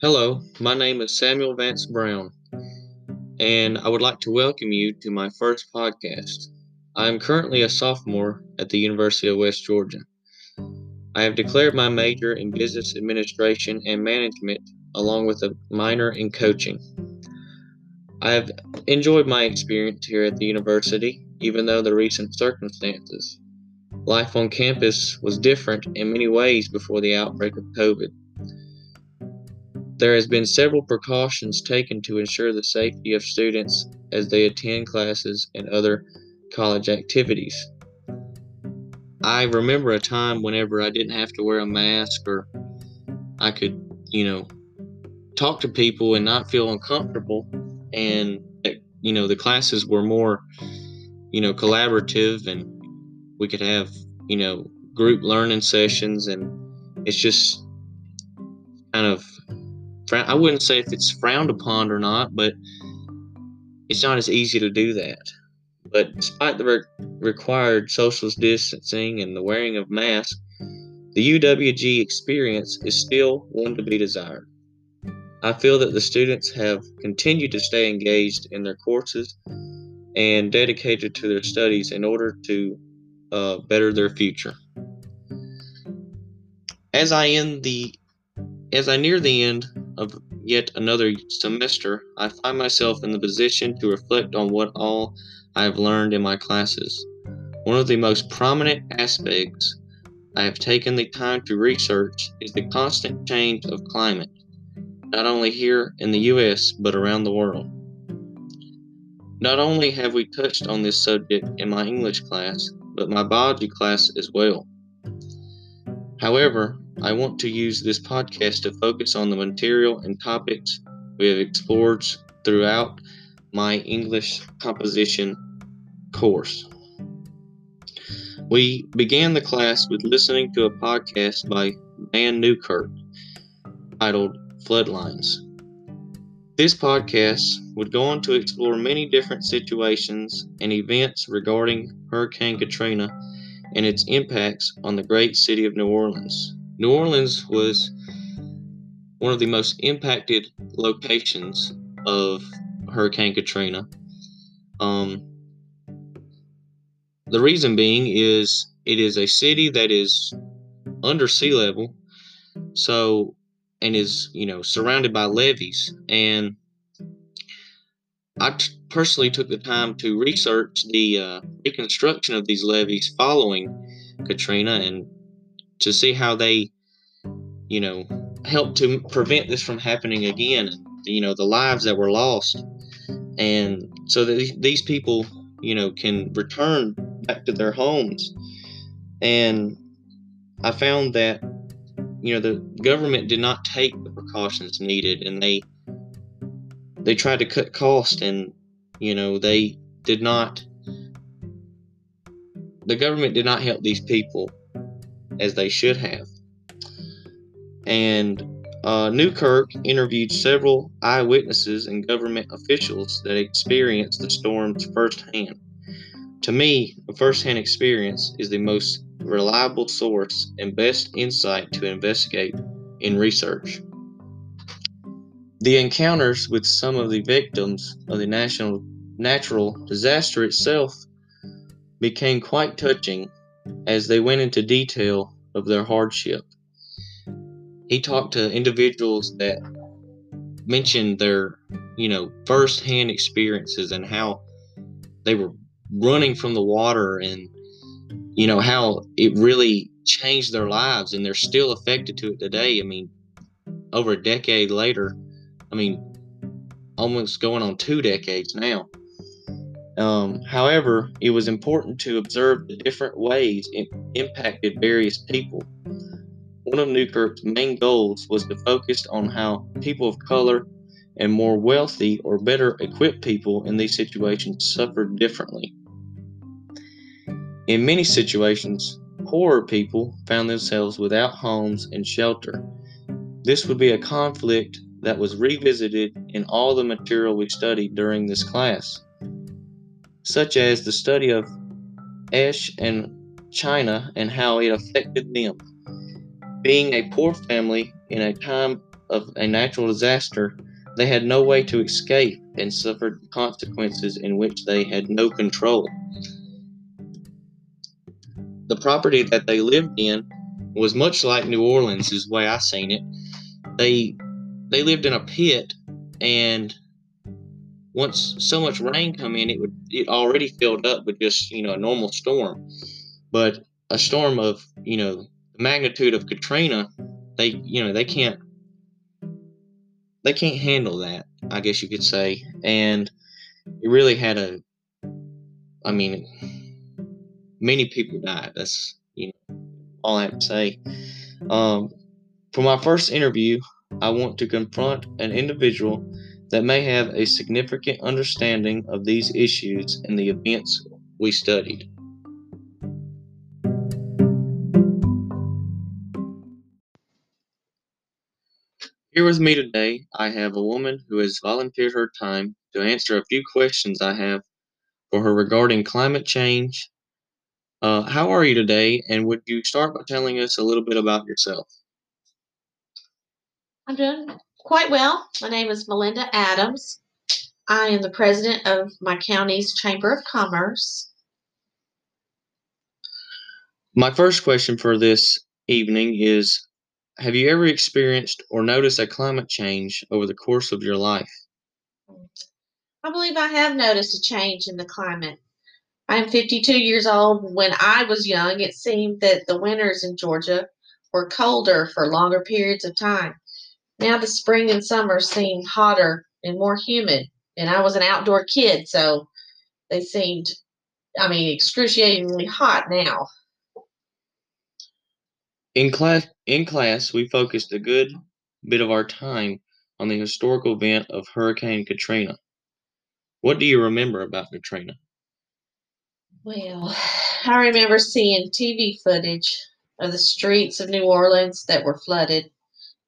Hello, my name is Samuel Vance Brown, and I would like to welcome you to my first podcast. I am currently a sophomore at the University of West Georgia. I have declared my major in business administration and management, along with a minor in coaching. I have enjoyed my experience here at the university, even though the recent circumstances. Life on campus was different in many ways before the outbreak of COVID. There has been several precautions taken to ensure the safety of students as they attend classes and other college activities. I remember a time whenever I didn't have to wear a mask or I could, you know, talk to people and not feel uncomfortable and eh, you know the classes were more you know collaborative and we could have you know group learning sessions and it's just kind of I wouldn't say if it's frowned upon or not, but it's not as easy to do that. But despite the re- required social distancing and the wearing of masks, the UWG experience is still one to be desired. I feel that the students have continued to stay engaged in their courses and dedicated to their studies in order to uh, better their future. As I end the as I near the end of yet another semester, I find myself in the position to reflect on what all I have learned in my classes. One of the most prominent aspects I have taken the time to research is the constant change of climate, not only here in the US, but around the world. Not only have we touched on this subject in my English class, but my biology class as well. However, I want to use this podcast to focus on the material and topics we have explored throughout my English composition course. We began the class with listening to a podcast by Vann Newkirk titled Floodlines. This podcast would go on to explore many different situations and events regarding Hurricane Katrina and its impacts on the great city of New Orleans. New Orleans was one of the most impacted locations of Hurricane Katrina. Um, the reason being is it is a city that is under sea level, so and is you know surrounded by levees. And I t- personally took the time to research the uh, reconstruction of these levees following Katrina and to see how they, you know, helped to prevent this from happening again. You know, the lives that were lost, and so that these people, you know, can return back to their homes. And I found that, you know, the government did not take the precautions needed, and they they tried to cut costs, and you know, they did not. The government did not help these people as they should have. And uh, Newkirk interviewed several eyewitnesses and government officials that experienced the storms firsthand. To me, a firsthand experience is the most reliable source and best insight to investigate in research. The encounters with some of the victims of the national natural disaster itself became quite touching as they went into detail of their hardship. He talked to individuals that mentioned their, you know, firsthand experiences and how they were running from the water and, you know, how it really changed their lives and they're still affected to it today. I mean, over a decade later, I mean, almost going on two decades now. Um, however, it was important to observe the different ways it impacted various people. One of Newkirk's main goals was to focus on how people of color and more wealthy or better equipped people in these situations suffered differently. In many situations, poorer people found themselves without homes and shelter. This would be a conflict that was revisited in all the material we studied during this class such as the study of Esch and China and how it affected them. Being a poor family in a time of a natural disaster, they had no way to escape and suffered consequences in which they had no control. The property that they lived in was much like New Orleans, is the way I seen it. They they lived in a pit, and once so much rain come in, it would it already filled up with just you know a normal storm. But a storm of you know the magnitude of Katrina, they you know they can't they can't handle that. I guess you could say, and it really had a. I mean, many people died. That's you know all I have to say. Um, for my first interview, I want to confront an individual that may have a significant understanding of these issues and the events we studied. Here with me today, I have a woman who has volunteered her time to answer a few questions I have for her regarding climate change. Uh, how are you today? And would you start by telling us a little bit about yourself? I'm doing quite well. My name is Melinda Adams. I am the president of my county's Chamber of Commerce. My first question for this evening is have you ever experienced or noticed a climate change over the course of your life? I believe I have noticed a change in the climate. I am 52 years old. When I was young, it seemed that the winters in Georgia were colder for longer periods of time. Now the spring and summer seem hotter and more humid. And I was an outdoor kid, so they seemed, I mean, excruciatingly hot now. In class, in class, we focused a good bit of our time on the historical event of Hurricane Katrina. What do you remember about Katrina? Well, I remember seeing TV footage of the streets of New Orleans that were flooded.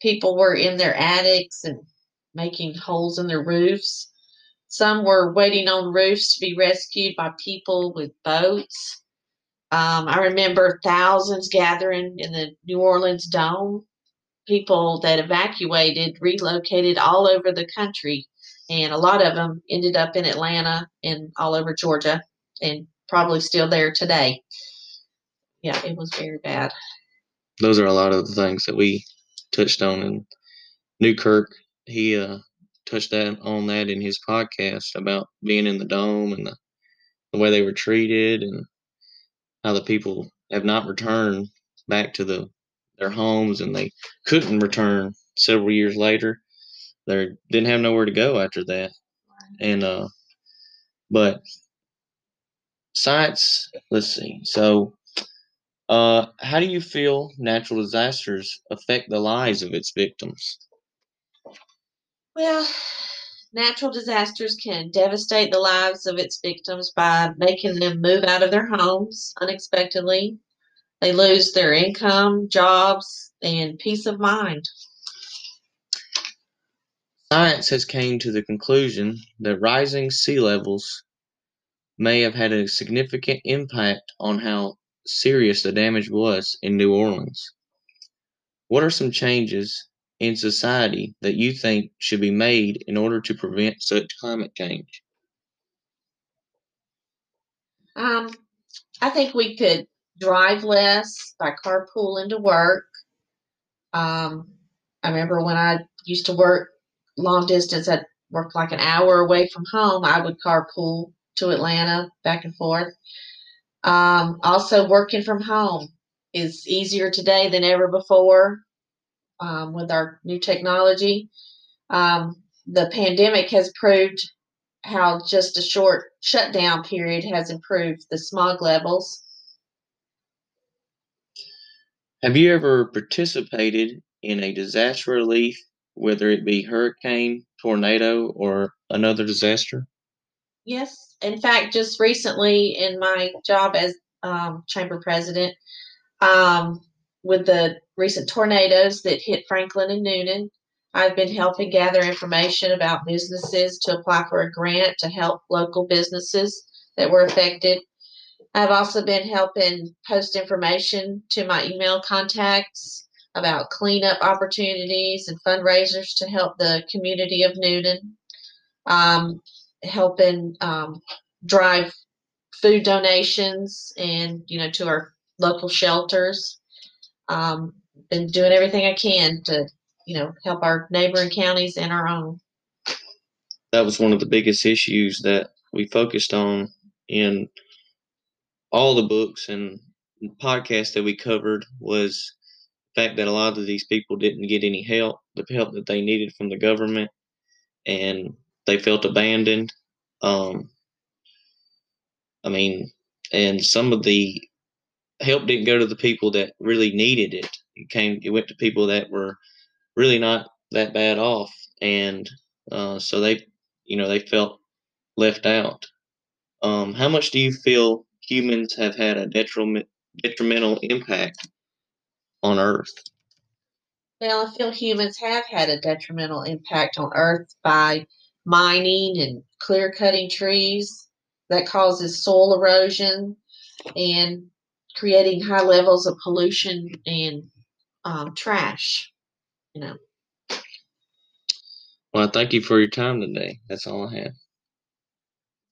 People were in their attics and making holes in their roofs. Some were waiting on roofs to be rescued by people with boats. Um, I remember thousands gathering in the New Orleans Dome. People that evacuated relocated all over the country, and a lot of them ended up in Atlanta and all over Georgia, and probably still there today. Yeah, it was very bad. Those are a lot of the things that we touched on in Newkirk. He uh, touched that on that in his podcast about being in the dome and the, the way they were treated and how the people have not returned back to the their homes and they couldn't return several years later. They didn't have nowhere to go after that. And uh but science let's see. So uh how do you feel natural disasters affect the lives of its victims? Well, natural disasters can devastate the lives of its victims by making them move out of their homes unexpectedly. They lose their income, jobs, and peace of mind. Science has came to the conclusion that rising sea levels may have had a significant impact on how serious the damage was in New Orleans. What are some changes in society that you think should be made in order to prevent such climate change? Um, I think we could drive less by carpooling to work. Um, I remember when I used to work long distance, I'd work like an hour away from home. I would carpool to Atlanta back and forth. Um, also, working from home is easier today than ever before um, with our new technology. Um, the pandemic has proved how just a short shutdown period has improved the smog levels. Have you ever participated in a disaster relief, whether it be hurricane, tornado, or another disaster? Yes. In fact, just recently in my job as um, chamber president, um, with the recent tornadoes that hit Franklin and Newnan. I've been helping gather information about businesses to apply for a grant to help local businesses that were affected. I've also been helping post information to my email contacts about cleanup opportunities and fundraisers to help the community of Newnan, um, helping um, drive food donations and you know to our local shelters. Um, been doing everything I can to you know help our neighboring counties and our own. That was one of the biggest issues that we focused on in all the books and podcasts that we covered was the fact that a lot of these people didn't get any help, the help that they needed from the government, and they felt abandoned. Um, I mean, and some of the help didn't go to the people that really needed it. It came, it went to people that were really not that bad off, and uh, so they, you know, they felt left out. Um, how much do you feel humans have had a detriment, detrimental impact on Earth? Well, I feel humans have had a detrimental impact on Earth by mining and clear cutting trees that causes soil erosion and creating high levels of pollution and um, trash. You know. Well, thank you for your time today. That's all I have.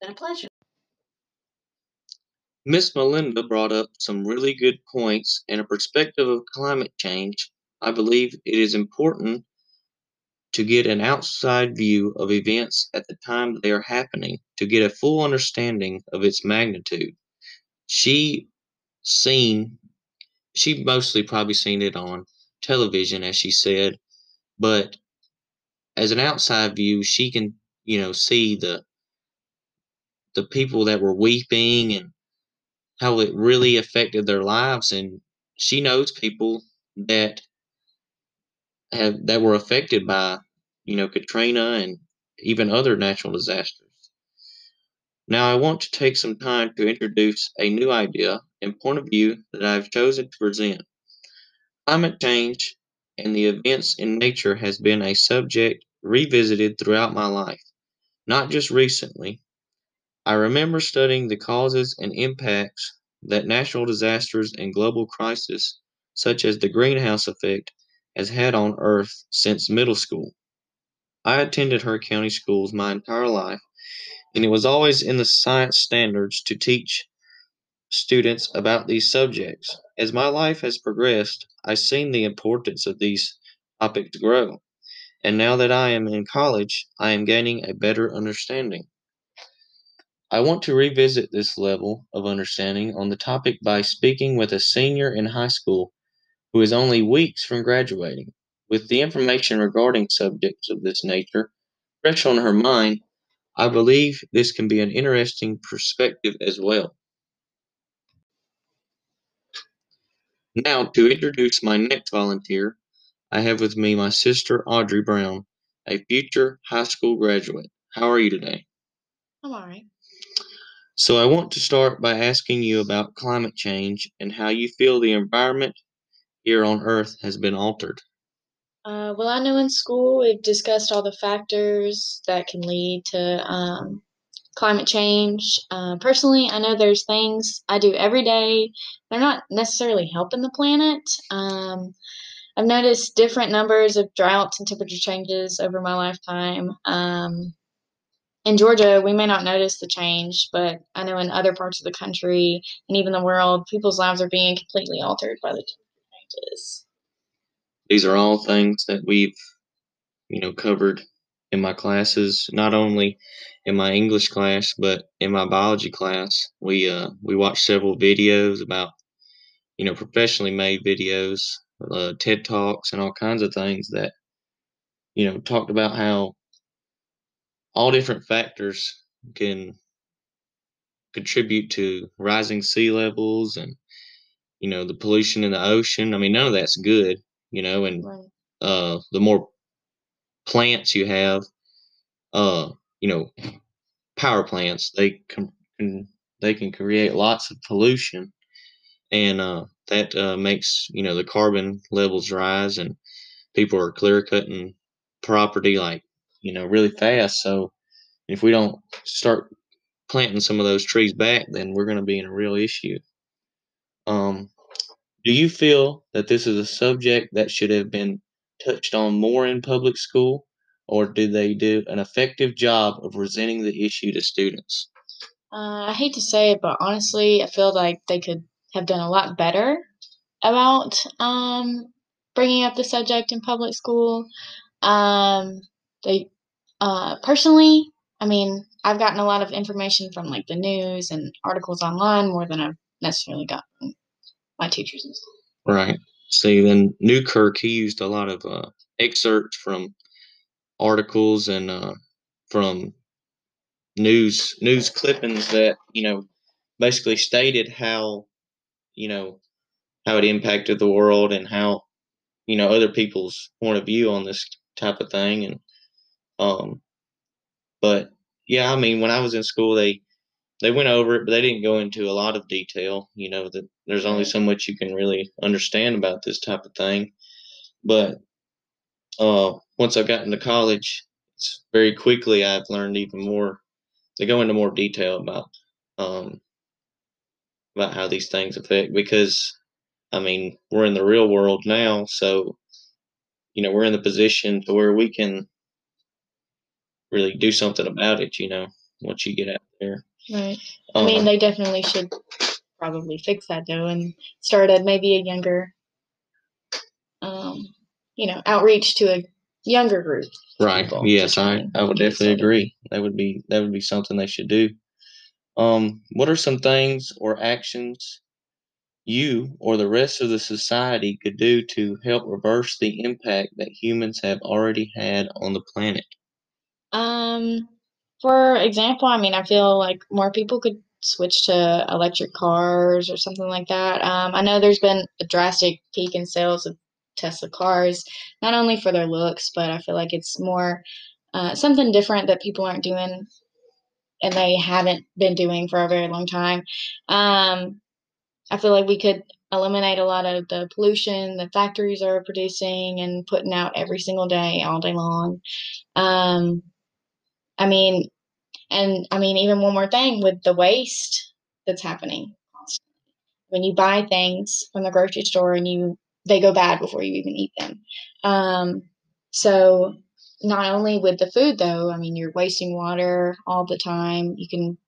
Been a pleasure. Miss Melinda brought up some really good points and a perspective of climate change. I believe it is important to get an outside view of events at the time they are happening to get a full understanding of its magnitude. She seen she mostly probably seen it on television as she said, but as an outside view, she can, you know, see the the people that were weeping and how it really affected their lives and she knows people that have that were affected by you know Katrina and even other natural disasters. Now I want to take some time to introduce a new idea and point of view that I have chosen to present. Climate change and the events in nature has been a subject revisited throughout my life, not just recently. I remember studying the causes and impacts that natural disasters and global crises, such as the greenhouse effect, has had on Earth since middle school. I attended Heard County schools my entire life, and it was always in the science standards to teach students about these subjects. As my life has progressed, I've seen the importance of these topics grow, and now that I am in college, I am gaining a better understanding. I want to revisit this level of understanding on the topic by speaking with a senior in high school who is only weeks from graduating. With the information regarding subjects of this nature fresh on her mind, I believe this can be an interesting perspective as well. Now, to introduce my next volunteer, I have with me my sister Audrey Brown, a future high school graduate. How are you today? I'm all right. So, I want to start by asking you about climate change and how you feel the environment here on Earth has been altered. Uh, well, I know in school we've discussed all the factors that can lead to um, climate change. Uh, personally, I know there's things I do every day. They're not necessarily helping the planet. Um, I've noticed different numbers of droughts and temperature changes over my lifetime. Um, in Georgia, we may not notice the change, but I know in other parts of the country and even the world, people's lives are being completely altered by the These are all things that we've, you know, covered in my classes, not only in my English class, but in my biology class. We uh, we watched several videos about, you know, professionally made videos, uh, TED talks, and all kinds of things that, you know, talked about how all different factors can contribute to rising sea levels and you know the pollution in the ocean i mean none of that's good you know and Right. uh the more plants you have uh you know power plants they can, can they can create lots of pollution and uh that uh makes you know the carbon levels rise and people are clear cutting property like you know really fast so if we don't start planting some of those trees back then we're going to be in a real issue um Do you feel that this is a subject that should have been touched on more in public school, or do they do an effective job of presenting the issue to students? Uh, I hate to say it, but honestly, I feel like they could have done a lot better about um, bringing up the subject in public school. Um, they uh, personally, I mean, I've gotten a lot of information from like the news and articles online more than I've necessarily gotten teachers in school. Right. See, then Newkirk, he used a lot of uh, excerpts from articles and uh, from news news clippings that you know basically stated how you know how it impacted the world and how you know other people's point of view on this type of thing and um but yeah i mean when i was in school they they went over it but they didn't go into a lot of detail you know that there's only so much you can really understand about this type of thing but uh once i got into college very quickly i've learned even more they go into more detail about um about how these things affect because I mean, we're in the real world now, so you know, we're in the position to where we can really do something about it, you know, once you get out there. Right. I mean, Um, they definitely should probably fix that though and start at maybe a younger, um, you know, outreach to a younger group. right. Yes, I, I would definitely agree. That would be that would be something they should do. Um, what are some things or actions you or the rest of the society could do to help reverse the impact that humans have already had on the planet? Um, for example, I mean, I feel like more people could switch to electric cars or something like that. Um, I know there's been a drastic peak in sales of Tesla cars, not only for their looks, but I feel like it's more uh, something different that people aren't doing and they haven't been doing for a very long time. Um, I feel like we could eliminate a lot of the pollution that factories are producing and putting out every single day, all day long. Um, I mean, and I mean, even one more thing with the waste that's happening. When you buy things from the grocery store and you they go bad before you even eat them. Um, so not only with the food though, I mean, you're wasting water all the time. You can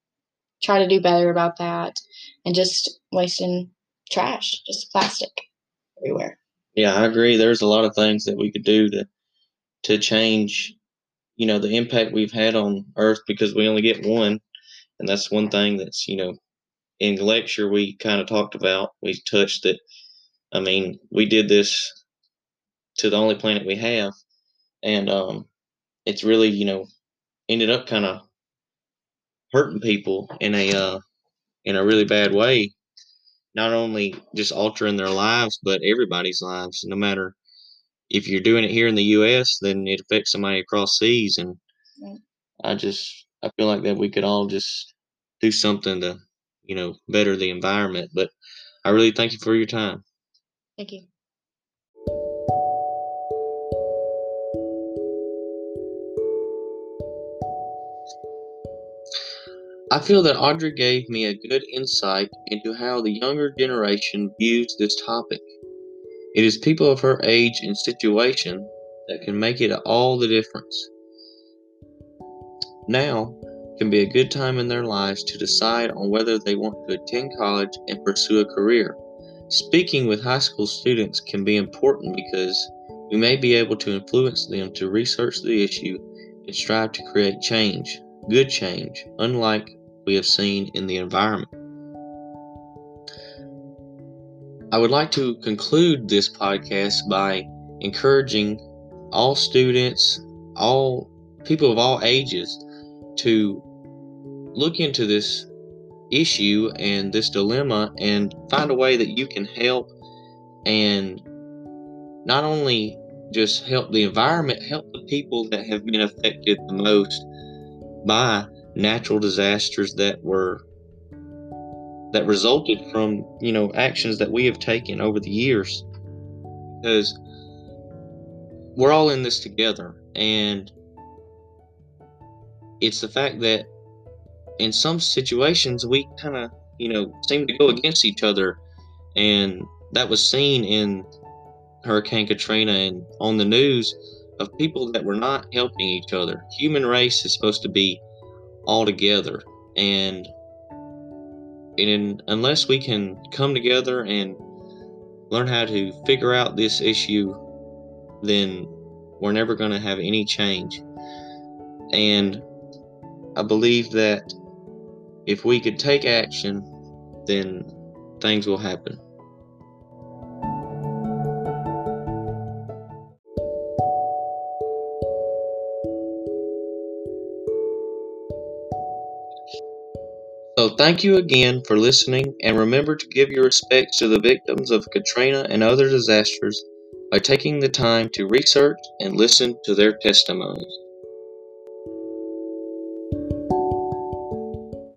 try to do better about that and just wasting trash, just plastic everywhere. Yeah, I agree. There's a lot of things that we could do to to change, you know, the impact we've had on Earth because we only get one, and that's one thing that's you know, in the lecture we kind of talked about. We touched that. I mean, we did this to the only planet we have, and um, it's really you know ended up kind of hurting people in a uh, in a really bad way. Not only just altering their lives, but everybody's lives. No matter if you're doing it here in the U.S., then it affects somebody across seas. And Right. I just I feel like that we could all just do something to you know better the environment. But I really thank you for your time. Thank you. I feel that Audrey gave me a good insight into how the younger generation views this topic. It is people of her age and situation that can make it all the difference. Now can be a good time in their lives to decide on whether they want to attend college and pursue a career. Speaking with high school students can be important because we may be able to influence them to research the issue and strive to create change, good change, unlike we have seen in the environment. I would like to conclude this podcast by encouraging all students, all people of all ages, to look into this issue and this dilemma and find a way that you can help and not only just help the environment, help the people that have been affected the most by natural disasters that were that resulted from you know actions that we have taken over the years because we're all in this together and it's the fact that in some situations we kind of you know seem to go against each other and that was seen in Hurricane Katrina and on the news of people that were not helping each other. Human race is supposed to be all together, and and unless we can come together and learn how to figure out this issue, then we're never going to have any change. And I believe that if we could take action, then things will happen. Thank you again for listening, and remember to give your respects to the victims of Katrina and other disasters by taking the time to research and listen to their testimonies.